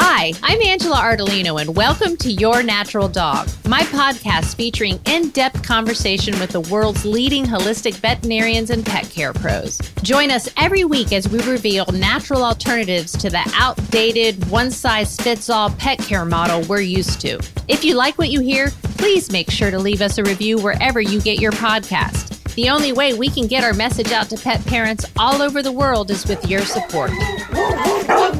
Hi, I'm Angela Ardolino, and welcome to Your Natural Dog, my podcast featuring in depth conversation with the world's leading holistic veterinarians and pet care pros. Join us every week as we reveal natural alternatives to the outdated, one size fits all pet care model we're used to. If you like what you hear, please make sure to leave us a review wherever you get your podcast. The only way we can get our message out to pet parents all over the world is with your support. Stop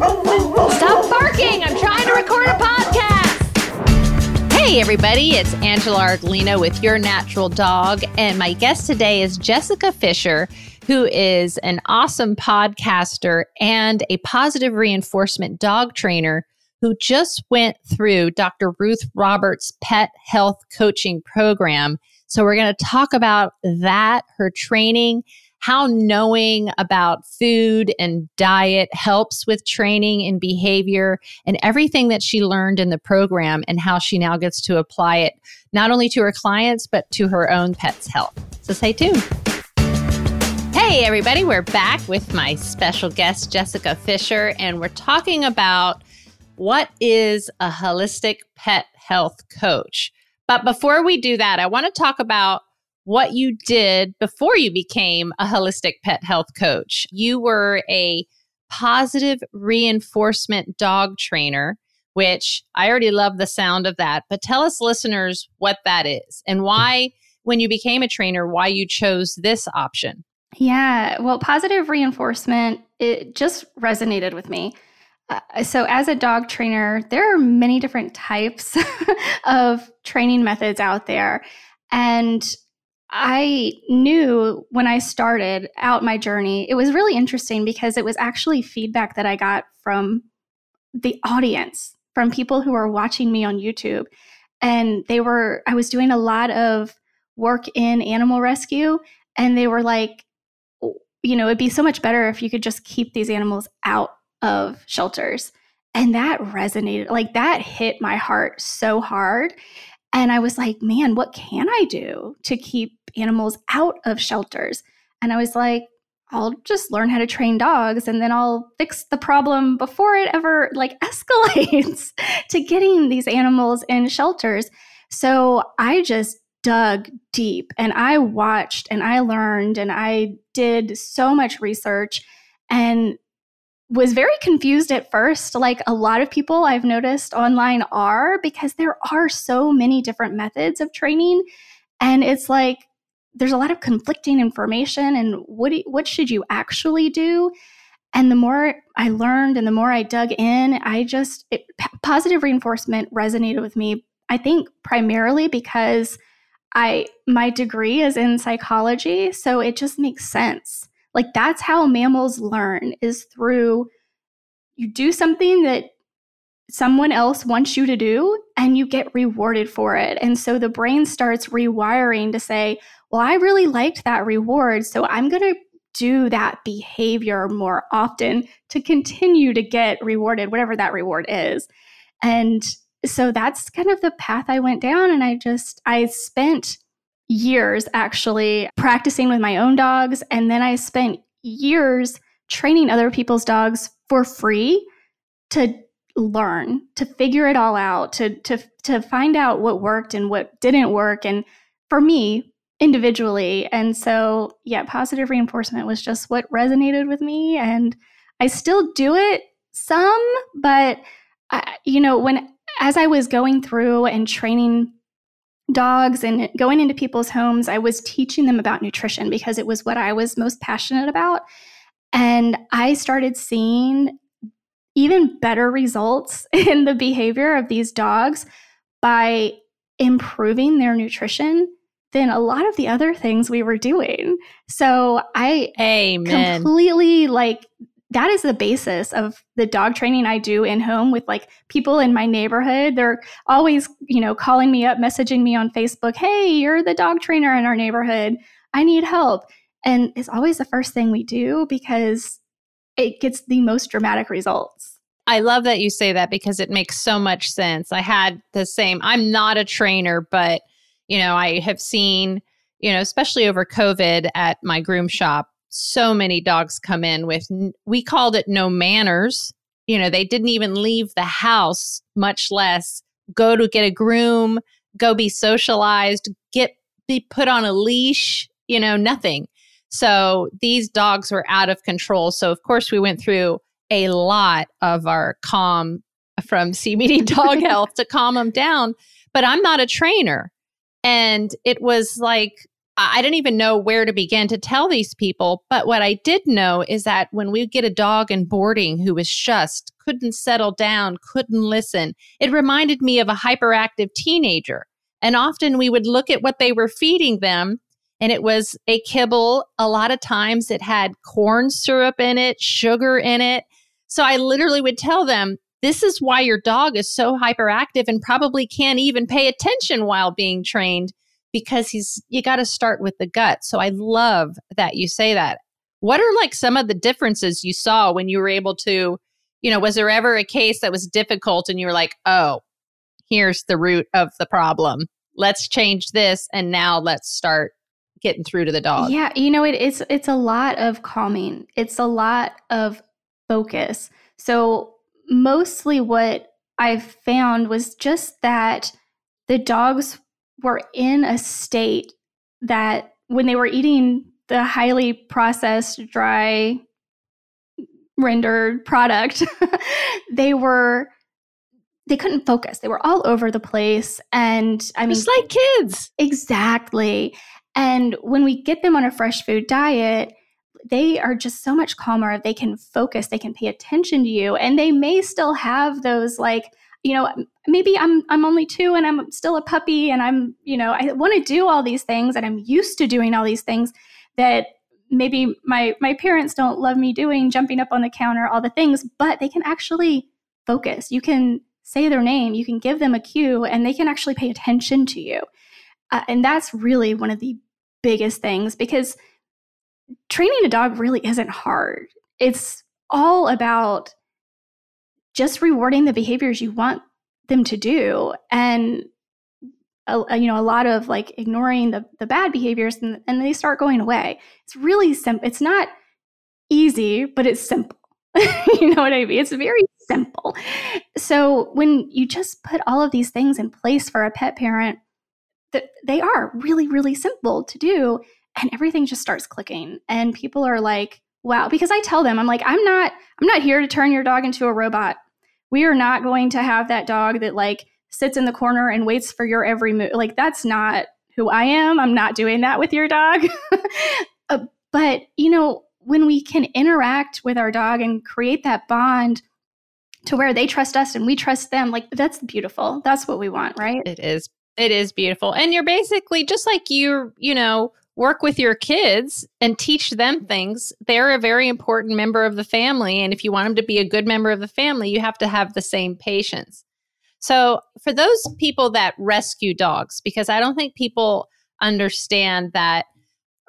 barking! I'm trying to record a podcast! Hey, everybody, it's Angela Ardolino with Your Natural Dog. And my guest today is Jessica Fisher, who is an awesome podcaster and a positive reinforcement dog trainer who just went through Dr. Ruth Roberts' pet health coaching program so we're going to talk about that, her training, how knowing about food and diet helps with training and behavior and everything that she learned in the program and how she now gets to apply it not only to her clients, but to her own pet's health. So stay tuned. Hey, everybody, we're back with my special guest, Jessica Fisher, and we're talking about what is a holistic pet health coach. But before we do that, I want to talk about what you did before you became a holistic pet health coach. You were a positive reinforcement dog trainer, which I already love the sound of that. But tell us, listeners, what that is and why, when you became a trainer, why you chose this option. Yeah, well, positive reinforcement, it just resonated with me. Uh, so, as a dog trainer, there are many different types of training methods out there. And I knew when I started out my journey, it was really interesting because it was actually feedback that I got from the audience, from people who were watching me on YouTube. And they were, I was doing a lot of work in animal rescue, and they were like, you know, it'd be so much better if you could just keep these animals out of shelters. And that resonated, like that hit my heart so hard. And I was like, man, what can I do to keep animals out of shelters? And I was like, I'll just learn how to train dogs and then I'll fix the problem before it ever like escalates to getting these animals in shelters. So I just dug deep and I watched and I learned and I did so much research and was very confused at first, like a lot of people I've noticed online are, because there are so many different methods of training. And it's like there's a lot of conflicting information and what, do, what should you actually do? And the more I learned and the more I dug in, I just, it, positive reinforcement resonated with me, I think primarily because I, my degree is in psychology. So it just makes sense like that's how mammals learn is through you do something that someone else wants you to do and you get rewarded for it. And so the brain starts rewiring to say, well, I really liked that reward. So I'm going to do that behavior more often to continue to get rewarded, whatever that reward is. And so that's kind of the path I went down. And I just, I spent years actually practicing with my own dogs. And then I spent years training other people's dogs for free to learn, to figure it all out, to, to, to find out what worked and what didn't work. And for me, individually. And so, yeah, positive reinforcement was just what resonated with me. And I still do it some, but, I, you know, when as I was going through and training dogs and going into people's homes, I was teaching them about nutrition because it was what I was most passionate about. And I started seeing even better results in the behavior of these dogs by improving their nutrition than a lot of the other things we were doing. So I Amen. completely like that is the basis of the dog training I do in home with like people in my neighborhood. They're always, you know, calling me up, messaging me on Facebook, "Hey, you're the dog trainer in our neighborhood. I need help." And it's always the first thing we do because it gets the most dramatic results. I love that you say that because it makes so much sense. I had the same, I'm not a trainer, but, you know, I have seen, you know, especially over COVID at my groom shop, so many dogs come in with we called it no manners You know, they didn't even leave the house, much less go to get a groom, go be socialized, get be put on a leash, you know, nothing. So these dogs were out of control. So of course we went through a lot of our calm from CBD dog health to calm them down, but I'm not a trainer. And it was like I didn't even know where to begin to tell these people. But what I did know is that when we get a dog in boarding who was just couldn't settle down, couldn't listen, it reminded me of a hyperactive teenager. And often we would look at what they were feeding them, and it was a kibble. A lot of times it had corn syrup in it, sugar in it. So I literally would tell them, this is why your dog is so hyperactive and probably can't even pay attention while being trained because he's you got to start with the gut. So I love that you say that. What are like some of the differences you saw when you were able to, you know, was there ever a case that was difficult and you were like, "Oh, here's the root of the problem. Let's change this and now let's start getting through to the dog." Yeah, you know, it's it's a lot of calming. It's a lot of focus. So mostly what I've found was just that the dogs were in a state that when they were eating the highly processed, dry, rendered product, they were they couldn't focus. They were all over the place. And I mean, just like kids. Exactly. And when we get them on a fresh food diet, they are just so much calmer. They can focus, they can pay attention to you, and they may still have those like you know maybe i'm i'm only 2 and i'm still a puppy and i'm you know i want to do all these things and i'm used to doing all these things that maybe my my parents don't love me doing jumping up on the counter all the things but they can actually focus. You can say their name you can give them a cue and they can actually pay attention to you. Uh, and that's really one of the biggest things because training a dog really isn't hard. It's all about just rewarding the behaviors you want them to do. And a, you know a lot of like ignoring the the bad behaviors and, and they start going away. It's really simple it's not easy but it's simple. You know what i mean? It's very simple. So when you just put all of these things in place for a pet parent that they are really really simple to do and everything just starts clicking. And people are like wow because i tell them i'm like i'm not i'm not here to turn your dog into a robot we are not going to have that dog that like sits in the corner and waits for your every move. Like that's not who I am. I'm not doing that with your dog. uh, but, you know, when we can interact with our dog and create that bond to where they trust us and we trust them, like that's beautiful. That's what we want, right? It is. It is beautiful. And you're basically just like you, you know, work with your kids and teach them things. They're a very important member of the family. And if you want them to be a good member of the family, you have to have the same patience. So, for those people that rescue dogs, because I don't think people understand that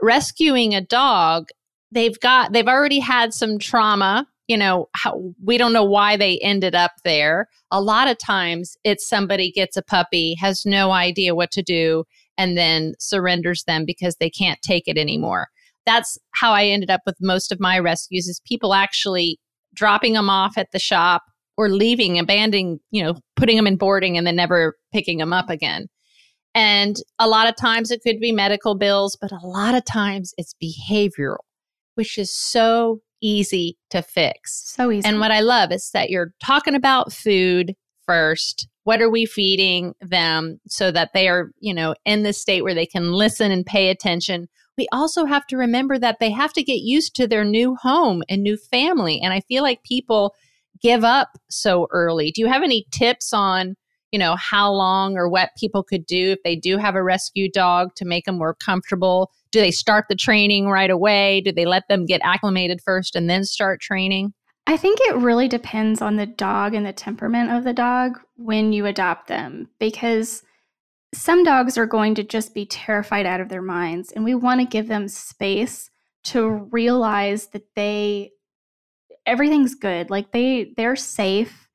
rescuing a dog, they've got, they've already had some trauma. You know, how, we don't know why they ended up there. A lot of times it's somebody gets a puppy, has no idea what to do, and then surrenders them because they can't take it anymore. That's how I ended up with most of my rescues is people actually dropping them off at the shop or leaving, abandoning, you know, putting them in boarding and then never picking them up again. And a lot of times it could be medical bills, but a lot of times it's behavioral, which is so easy to fix. So easy. And what I love is that you're talking about food first what are we feeding them so that they are you know in the state where they can listen and pay attention? We also have to remember that they have to get used to their new home and new family and i feel like people give up so early. Do you have any tips on you know how long or what people could do if they do have a rescue dog to make them more comfortable? Do they start the training right away? Do they let them get acclimated first and then start training I think it really depends on the dog and the temperament of the dog when you adopt them because some dogs are going to just be terrified out of their minds and we want to give them space to realize that they everything's good like they they're safe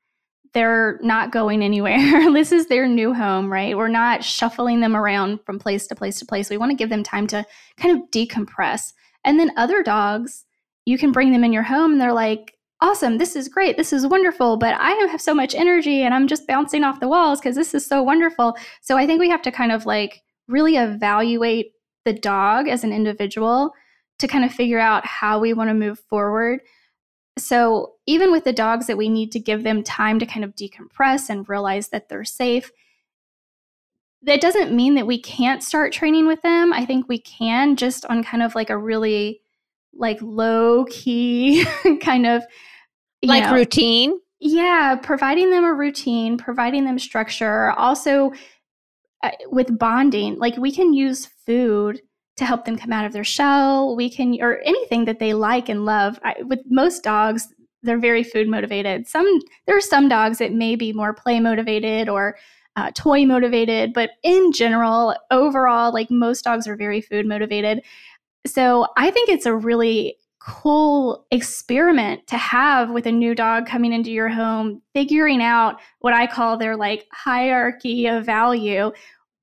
they're not going anywhere this is their new home right? We're not shuffling them around from place to place to place we want to give them time to kind of decompress and then other dogs you can bring them in your home and they're like awesome, this is great, this is wonderful, but I have so much energy and I'm just bouncing off the walls because this is so wonderful. So I think we have to kind of like really evaluate the dog as an individual to kind of figure out how we want to move forward. So, even with the dogs that we need to give them time to kind of decompress and realize that they're safe, that doesn't mean that we can't start training with them. I think we can just on kind of like a really like low key kind of like know, routine. Yeah, providing them a routine, providing them structure. Also, uh, with bonding, like we can use food to help them come out of their shell. We can, or anything that they like and love. I, with most dogs, they're very food motivated. Some there are some dogs that may be more play motivated or uh, toy motivated, but in general, overall, like most dogs are very food motivated. So I think it's a really cool experiment to have with a new dog coming into your home, figuring out what I call their like hierarchy of value.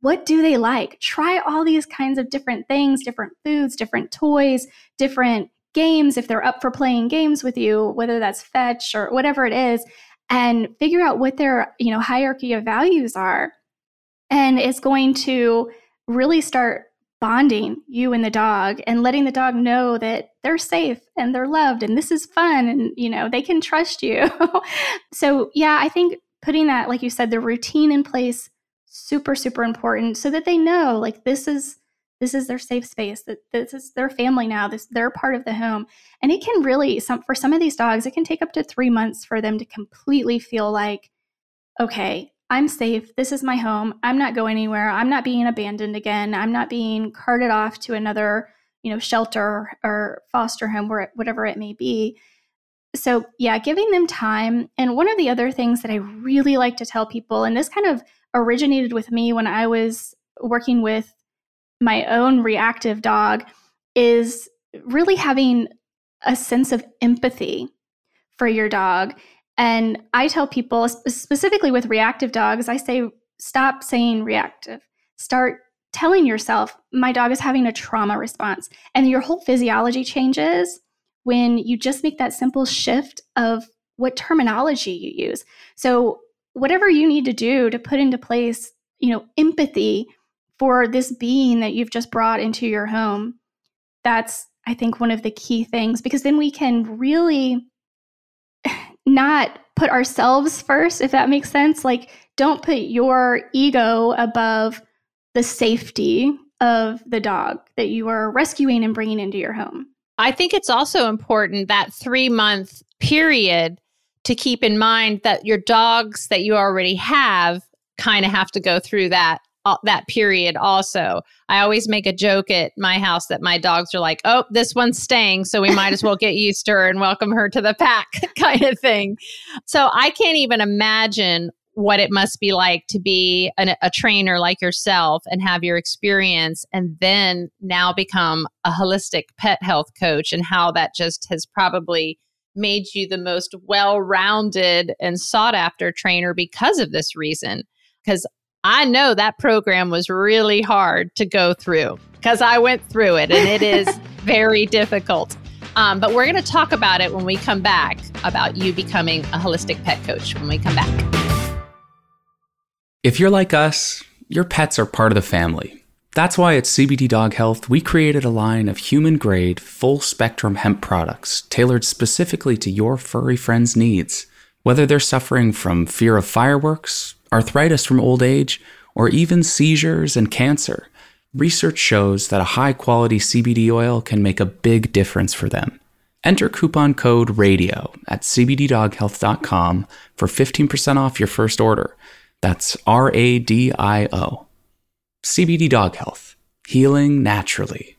What do they like? Try all these kinds of different things, different foods, different toys, different games if they're up for playing games with you, whether that's fetch or whatever it is, and figure out what their, you know, hierarchy of values are. And it's going to really start bonding you and the dog and letting the dog know that they're safe and they're loved and this is fun and you know they can trust you. So yeah i think putting that like you said the routine in place super super important so that they know like this is this is their safe space that this is their family now this they're part of the home. And it can really some for some of these dogs it can take up to 3 months for them to completely feel like okay I'm safe. This is my home. I'm not going anywhere. I'm not being abandoned again. I'm not being carted off to another, you know, shelter or foster home, where whatever it may be. So, yeah, giving them time. And one of the other things that I really like to tell people, and this kind of originated with me when I was working with my own reactive dog, is really having a sense of empathy for your dog and I tell people, specifically with reactive dogs, I say, stop saying reactive. Start telling yourself, my dog is having a trauma response. And your whole physiology changes when you just make that simple shift of what terminology you use. So, whatever you need to do to put into place, you know, empathy for this being that you've just brought into your home, that's, I think, one of the key things because then we can really not put ourselves first, if that makes sense. Like, don't put your ego above the safety of the dog that you are rescuing and bringing into your home. I think it's also important that three month period to keep in mind that your dogs that you already have kind of have to go through that that period also. I always make a joke at my house that my dogs are like, "Oh, this one's staying, so we might as well get used to her and welcome her to the pack," kind of thing. So I can't even imagine what it must be like to be an, a trainer like yourself and have your experience and then now become a holistic pet health coach and how that just has probably made you the most well-rounded and sought after trainer because of this reason because I know that program was really hard to go through because I went through it and it is very difficult. Um, but we're going to talk about it when we come back about you becoming a holistic pet coach when we come back. If you're like us, your pets are part of the family. That's why at CBD Dog Health, we created a line of human grade, full spectrum hemp products tailored specifically to your furry friend's needs. Whether they're suffering from fear of fireworks, arthritis from old age, or even seizures and cancer, research shows that a high quality CBD oil can make a big difference for them. Enter coupon code RADIO at cbddoghealth.com for 15% off your first order. That's R A D I O. CBD Dog Health, healing naturally.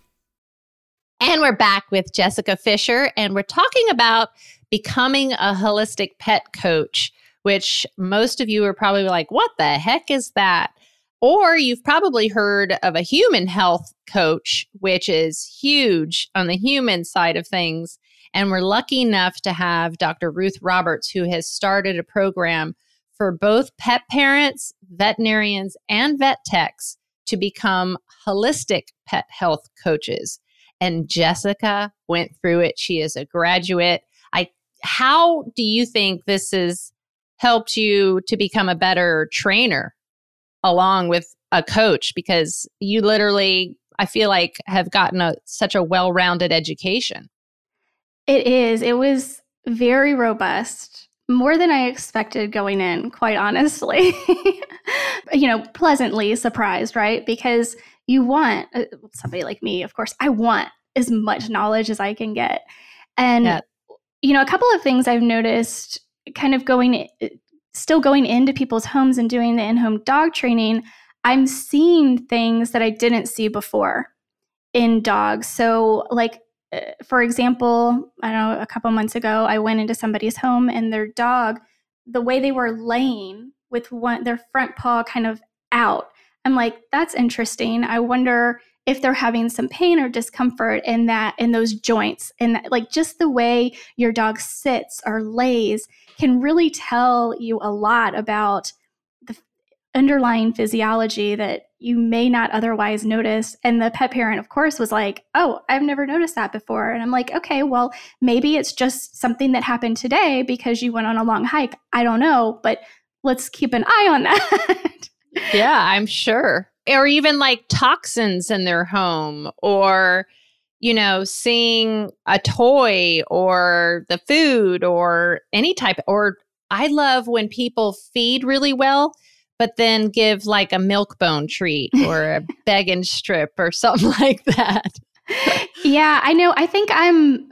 And we're back with Jessica Fisher, and we're talking about becoming a holistic pet coach, which most of you are probably like, what the heck is that? Or you've probably heard of a human health coach, which is huge on the human side of things. And we're lucky enough to have Dr. Ruth Roberts, who has started a program for both pet parents, veterinarians, and vet techs to become holistic pet health coaches. And Jessica went through it. She is a graduate. I how do you think this has helped you to become a better trainer along with a coach? Because you literally, I feel like, have gotten a, such a well rounded education. It is. It was very robust, more than I expected going in, quite honestly. you know, pleasantly surprised, right? Because you want uh, somebody like me, of course, I want as much knowledge as I can get. And, yeah. you know, a couple of things I've noticed kind of going, still going into people's homes and doing the in home dog training, I'm seeing things that I didn't see before in dogs. So, like, uh, for example, I don't know, a couple months ago, I went into somebody's home and their dog, the way they were laying with one, their front paw kind of out. I'm like, that's interesting. I wonder if they're having some pain or discomfort in that in those joints and like just the way your dog sits or lays can really tell you a lot about the underlying physiology that you may not otherwise notice. And the pet parent of course was like oh i've never noticed that before. And i'm like okay well maybe it's just something that happened today because you went on a long hike. I don't know but let's keep an eye on that. Yeah i'm sure. Or even like toxins in their home or you know seeing a toy or the food or any type or i love when people feed really well but then give like a milk bone treat or a Beggin' strip or something like that. Yeah i know i think i'm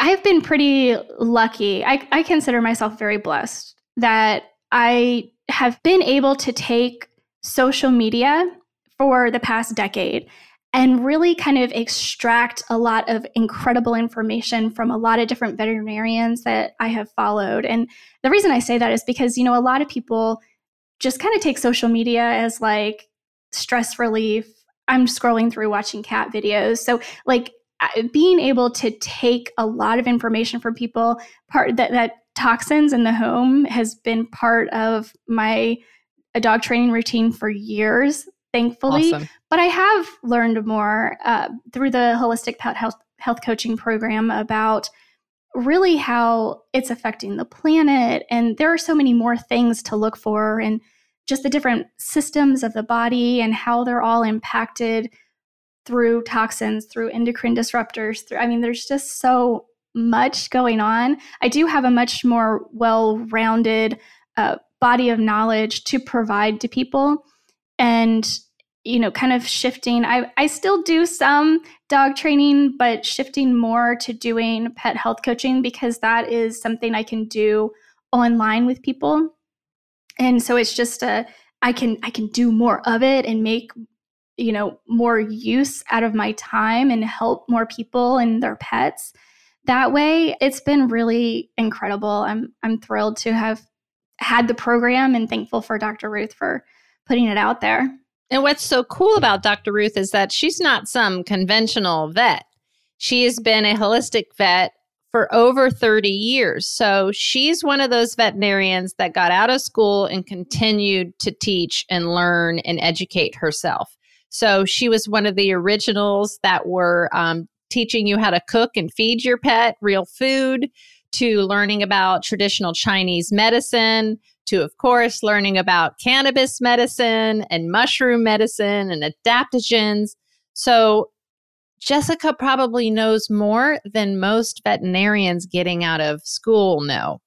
i've been pretty lucky. I, I consider myself very blessed that i have been able to take social media for the past decade and really kind of extract a lot of incredible information from a lot of different veterinarians that I have followed. And the reason I say that is because, you know, a lot of people just kind of take social media as like stress relief. I'm scrolling through watching cat videos. So, like, being able to take a lot of information from people, part that, that toxins in the home has been part of my a dog training routine for years thankfully. Awesome. But I have learned more uh, through the holistic pet health health coaching program about really how it's affecting the planet, and there are so many more things to look for, and just the different systems of the body and how they're all impacted through toxins, through endocrine disruptors. Through I mean, there's just so much going on. I do have a much more well-rounded uh, body of knowledge to provide to people and you know kind of shifting. I i still do some dog training but shifting more to doing pet health coaching because that is something i can do online with people. And so it's just a i can i can do more of it and make you know more use out of my time and help more people and their pets. That way it's been really incredible. I'm i'm thrilled to have had the program and thankful for dr ruth for putting it out there. And what's so cool about Dr. Ruth is that she's not some conventional vet. She has been a holistic vet for over 30 years. So she's one of those veterinarians that got out of school and continued to teach and learn and educate herself. So she was one of the originals that were um, teaching you how to cook and feed your pet real food, to learning about traditional Chinese medicine, to, of course, learning about cannabis medicine and mushroom medicine and adaptogens. So, Jessica probably knows more than most veterinarians getting out of school know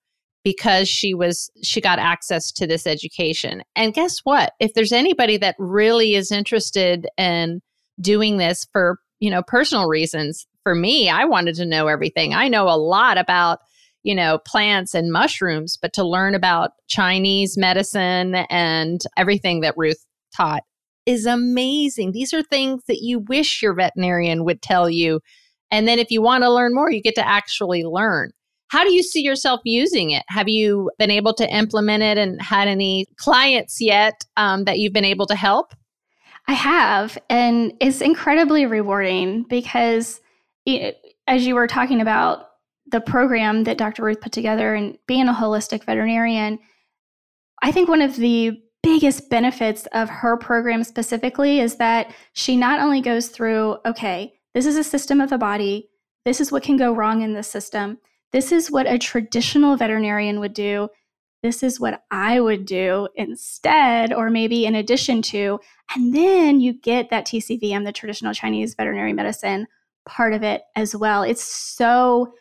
because she was she got access to this education. And guess what? If there's anybody that really is interested in doing this for, you know, personal reasons, for me, I wanted to know everything. I know a lot about you know, plants and mushrooms, but to learn about Chinese medicine and everything that Ruth taught is amazing. These are things that you wish your veterinarian would tell you. And then if you want to learn more, you get to actually learn. How do you see yourself using it? Have you been able to implement it and had any clients yet um, that you've been able to help? I have. And it's incredibly rewarding because, it, as you were talking about, the program that Dr. Ruth put together and being a holistic veterinarian, I think one of the biggest benefits of her program specifically is that she not only goes through, okay, this is a system of the body, this is what can go wrong in the system. this is what a traditional veterinarian would do. This is what I would do instead, or maybe in addition to. And then you get that TCVM, the traditional Chinese veterinary medicine part of it as well. It's so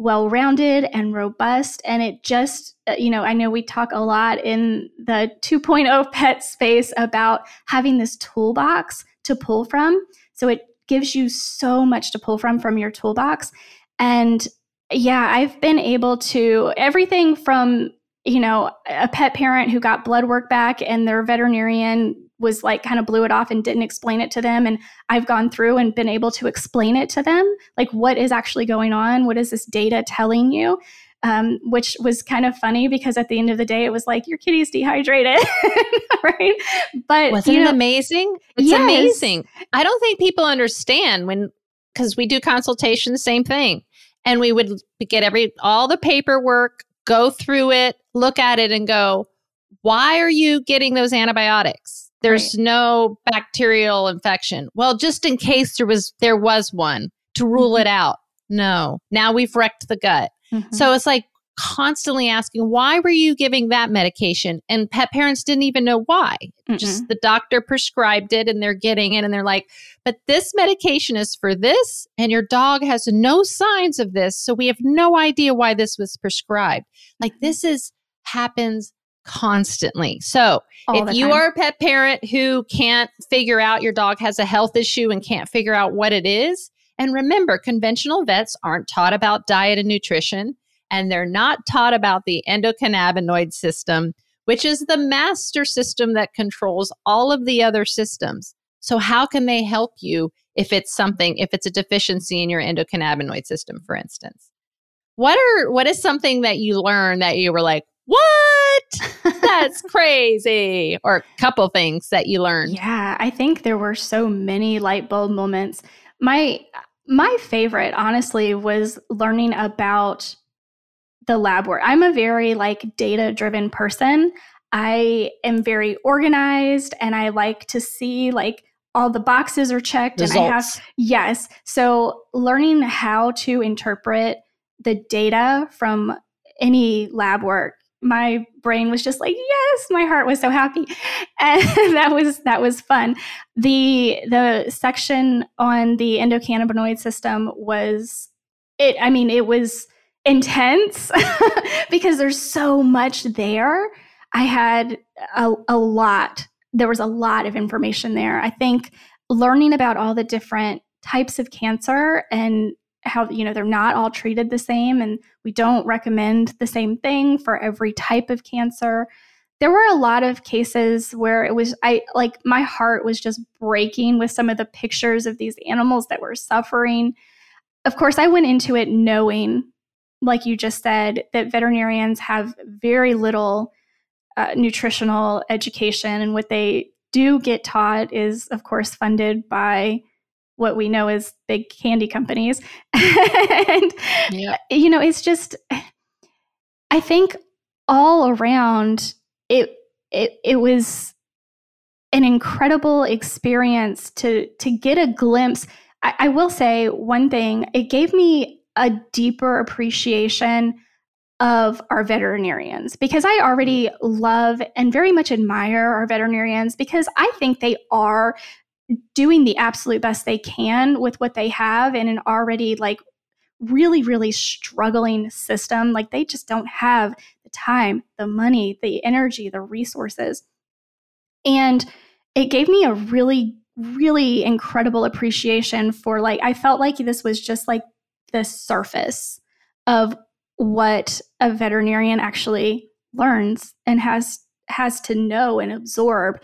well rounded and robust. And it just, uh, you know, I know we talk a lot in the 2.0 pet space about having this toolbox to pull from. So it gives you so much to pull from from your toolbox. And yeah, I've been able to everything from, you know, a pet parent who got blood work back and their veterinarian was like kind of blew it off and didn't explain it to them and i've gone through and been able to explain it to them like what is actually going on what is this data telling you? Um, which was kind of funny because at the end of the day it was like your kitty's dehydrated right? But wasn't you know, it amazing? It's yes. amazing. I don't think people understand when because we do consultations same thing. And we would get every all the paperwork go through it look at it and go why are you getting those antibiotics there's right. no bacterial infection. Well, just in case there was there was one to rule mm-hmm. it out. No. Now we've wrecked the gut. Mm-hmm. So it's like constantly asking, why were you giving that medication? And pet parents didn't even know why. Mm-mm. Just the doctor prescribed it and they're getting it and they're like, but this medication is for this and your dog has no signs of this. So we have no idea why this was prescribed. Like mm-hmm. this is happens constantly. So, if you are a pet parent who can't figure out your dog has a health issue and can't figure out what it is, and remember, conventional vets aren't taught about diet and nutrition, and they're not taught about the endocannabinoid system, which is the master system that controls all of the other systems. So, how can they help you if it's something, if it's a deficiency in your endocannabinoid system, for instance? What are what is something that you learned that you were like, what? That's crazy. Or a couple things that you learned. Yeah, I think there were so many light bulb moments. My my favorite honestly was learning about the lab work. I'm a very like data driven person. I am very organized and I like to see like all the boxes are checked Results. and I have yes. So learning how to interpret the data from any lab work my brain was just like yes my heart was so happy. And that was that was fun. The the section on the endocannabinoid system was it i mean it was intense because there's so much there. I had a, a lot there was a lot of information there. I think learning about all the different types of cancer and how you know they're not all treated the same and we don't recommend the same thing for every type of cancer. There were a lot of cases where it was i like my heart was just breaking with some of the pictures of these animals that were suffering. Of course i went into it knowing like you just said that veterinarians have very little uh, nutritional education and what they do get taught is of course funded by what we know as big candy companies. and, yeah. Uh, you know, it's just, I think all around it, it, it was an incredible experience to, to get a glimpse. I, I will say one thing, it gave me a deeper appreciation of our veterinarians because I already mm. love and very much admire our veterinarians because I think they are doing the absolute best they can with what they have in an already like really really struggling system. Like they just don't have the time the money the energy the resources. And it gave me a really really incredible appreciation for like i felt like this was just like the surface of what a veterinarian actually learns and has has to know and absorb.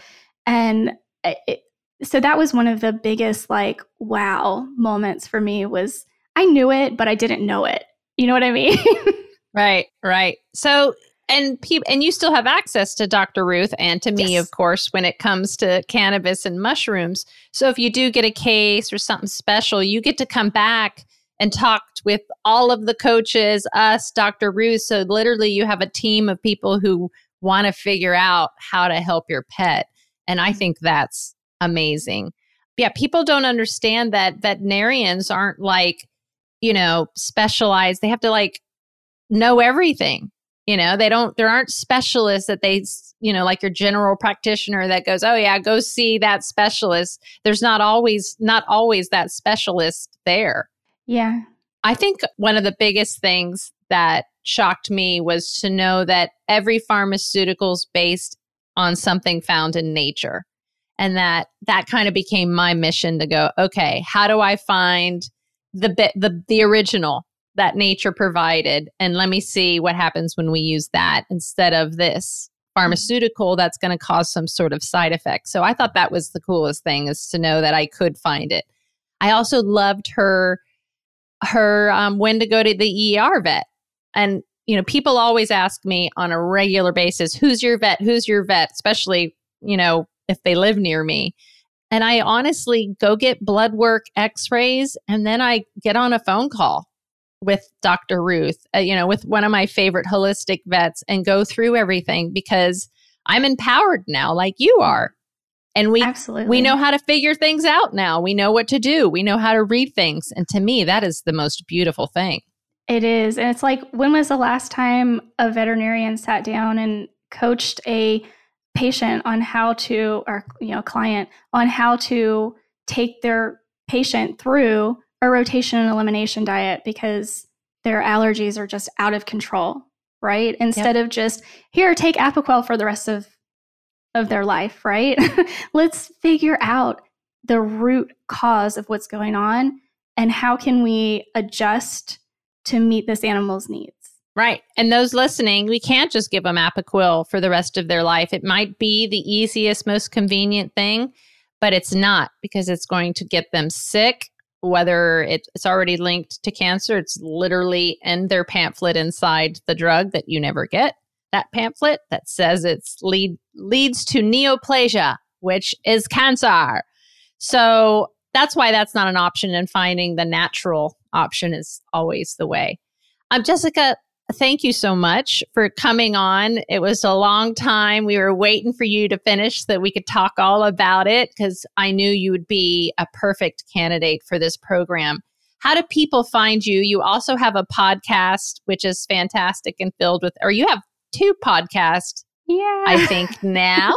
And it, so that was one of the biggest like wow moments for me was I knew it but I didn't know it. You know what I mean? right, right. So and people and you still have access to Dr. Ruth and to me yes. of course when it comes to cannabis and mushrooms. So if you do get a case or something special, you get to come back and talked with all of the coaches, us, Dr. Ruth. So literally you have a team of people who want to figure out how to help your pet. And I mm-hmm. think that's amazing. Yeah, people don't understand that veterinarians aren't like, you know, specialized. They have to like know everything. You know, they don't, there aren't specialists that they, you know, like your general practitioner that goes, oh, yeah, go see that specialist. There's not always, not always that specialist there. Yeah. I think one of the biggest things that shocked me was to know that every pharmaceutical is based on something found in nature. And that that kind of became my mission to go, okay, how do I find the bit the the original that nature provided and let me see what happens when we use that instead of this pharmaceutical that's going to cause some sort of side effect. So I thought that was the coolest thing is to know that I could find it. I also loved her her um, when to go to the ER vet. And you know, people always ask me on a regular basis, "Who's your vet? Who's your vet?" Especially you know if they live near me. And I honestly go get blood work, X-rays, and then I get on a phone call with Dr. Ruth, uh, you know, with one of my favorite holistic vets and go through everything because I'm empowered now like you are. And we Absolutely. we know how to figure things out now. We know what to do. We know how to read things. And to me, that is the most beautiful thing. It is. And it's like when was the last time a veterinarian sat down and coached a patient on how to or you know, client on how to take their patient through a rotation and elimination diet because their allergies are just out of control, right? Instead yep. of just here, take Apoquel for the rest of of their life, right? Let's figure out the root cause of what's going on and how can we adjust to meet this animal's needs. Right. And those listening, we can't just give them Apoquel for the rest of their life. It might be the easiest, most convenient thing, but it's not because it's going to get them sick whether it's already linked to cancer, it's literally in their pamphlet inside the drug that you never get. That pamphlet that says it's lead leads to neoplasia, which is cancer. So that's why that's not an option, and finding the natural option is always the way. Um, Jessica, thank you so much for coming on. It was a long time. We were waiting for you to finish so that we could talk all about it because I knew you would be a perfect candidate for this program. How do people find you? You also have a podcast, which is fantastic and filled with, or you have two podcasts. Yeah. I think now.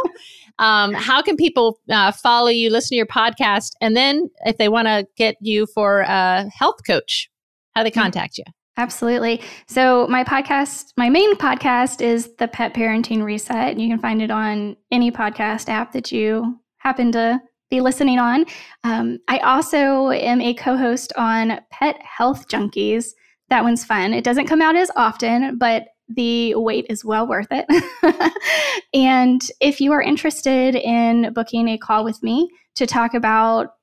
um, how can people uh, follow you, listen to your podcast, and then if they want to get you for a health coach, how do they contact you? Absolutely. So, my podcast, my main podcast is the Pet Parenting Reset. You can find it on any podcast app that you happen to be listening on. Um, I also am a co host on Pet Health Junkies. That one's fun. It doesn't come out as often, but the wait is well worth it. and if you are interested in booking a call with me to talk about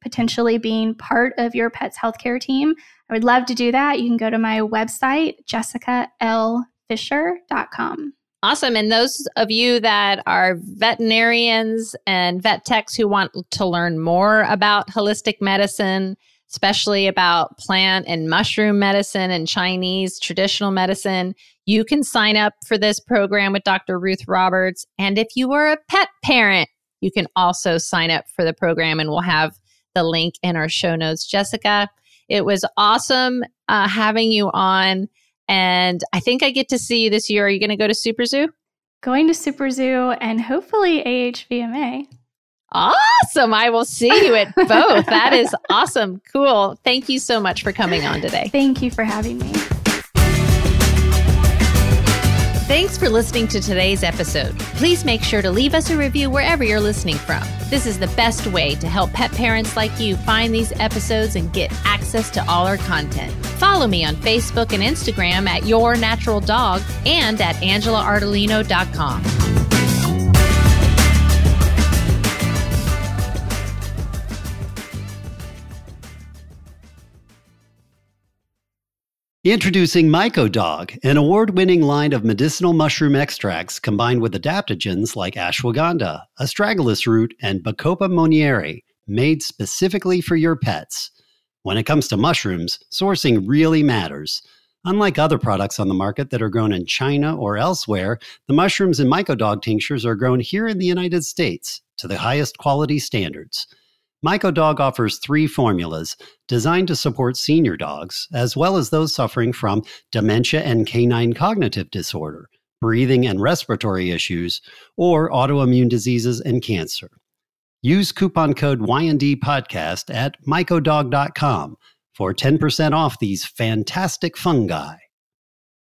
potentially being part of your pet's healthcare team, I would love to do that. You can go to my website, jessicalfisher.com. Awesome. And those of you that are veterinarians and vet techs who want to learn more about holistic medicine, especially about plant and mushroom medicine and Chinese traditional medicine, you can sign up for this program with Dr. Ruth Roberts. And if you are a pet parent, you can also sign up for the program, and we'll have the link in our show notes. Jessica, it was awesome uh, having you on. And I think I get to see you this year. Are you going to go to Super Zoo? Going to Super Zoo and hopefully AHVMA. Awesome. I will see you at both. that is awesome. Cool. Thank you so much for coming on today. Thank you for having me. Thanks for listening to today's episode. Please make sure to leave us a review wherever you're listening from. This is the best way to help pet parents like you find these episodes and get access to all our content. Follow me on Facebook and Instagram at Your Natural Dog and at AngelaArdolino.com. Introducing MycoDog, an award winning line of medicinal mushroom extracts combined with adaptogens like ashwagandha, astragalus root, and Bacopa monnieri, made specifically for your pets. When it comes to mushrooms, sourcing really matters. Unlike other products on the market that are grown in China or elsewhere, the mushrooms in MycoDog tinctures are grown here in the United States to the highest quality standards. MycoDog offers three formulas designed to support senior dogs, as well as those suffering from dementia and canine cognitive disorder, breathing and respiratory issues, or autoimmune diseases and cancer. Use coupon code YND podcast at mycodog.com for 10% off these fantastic fungi.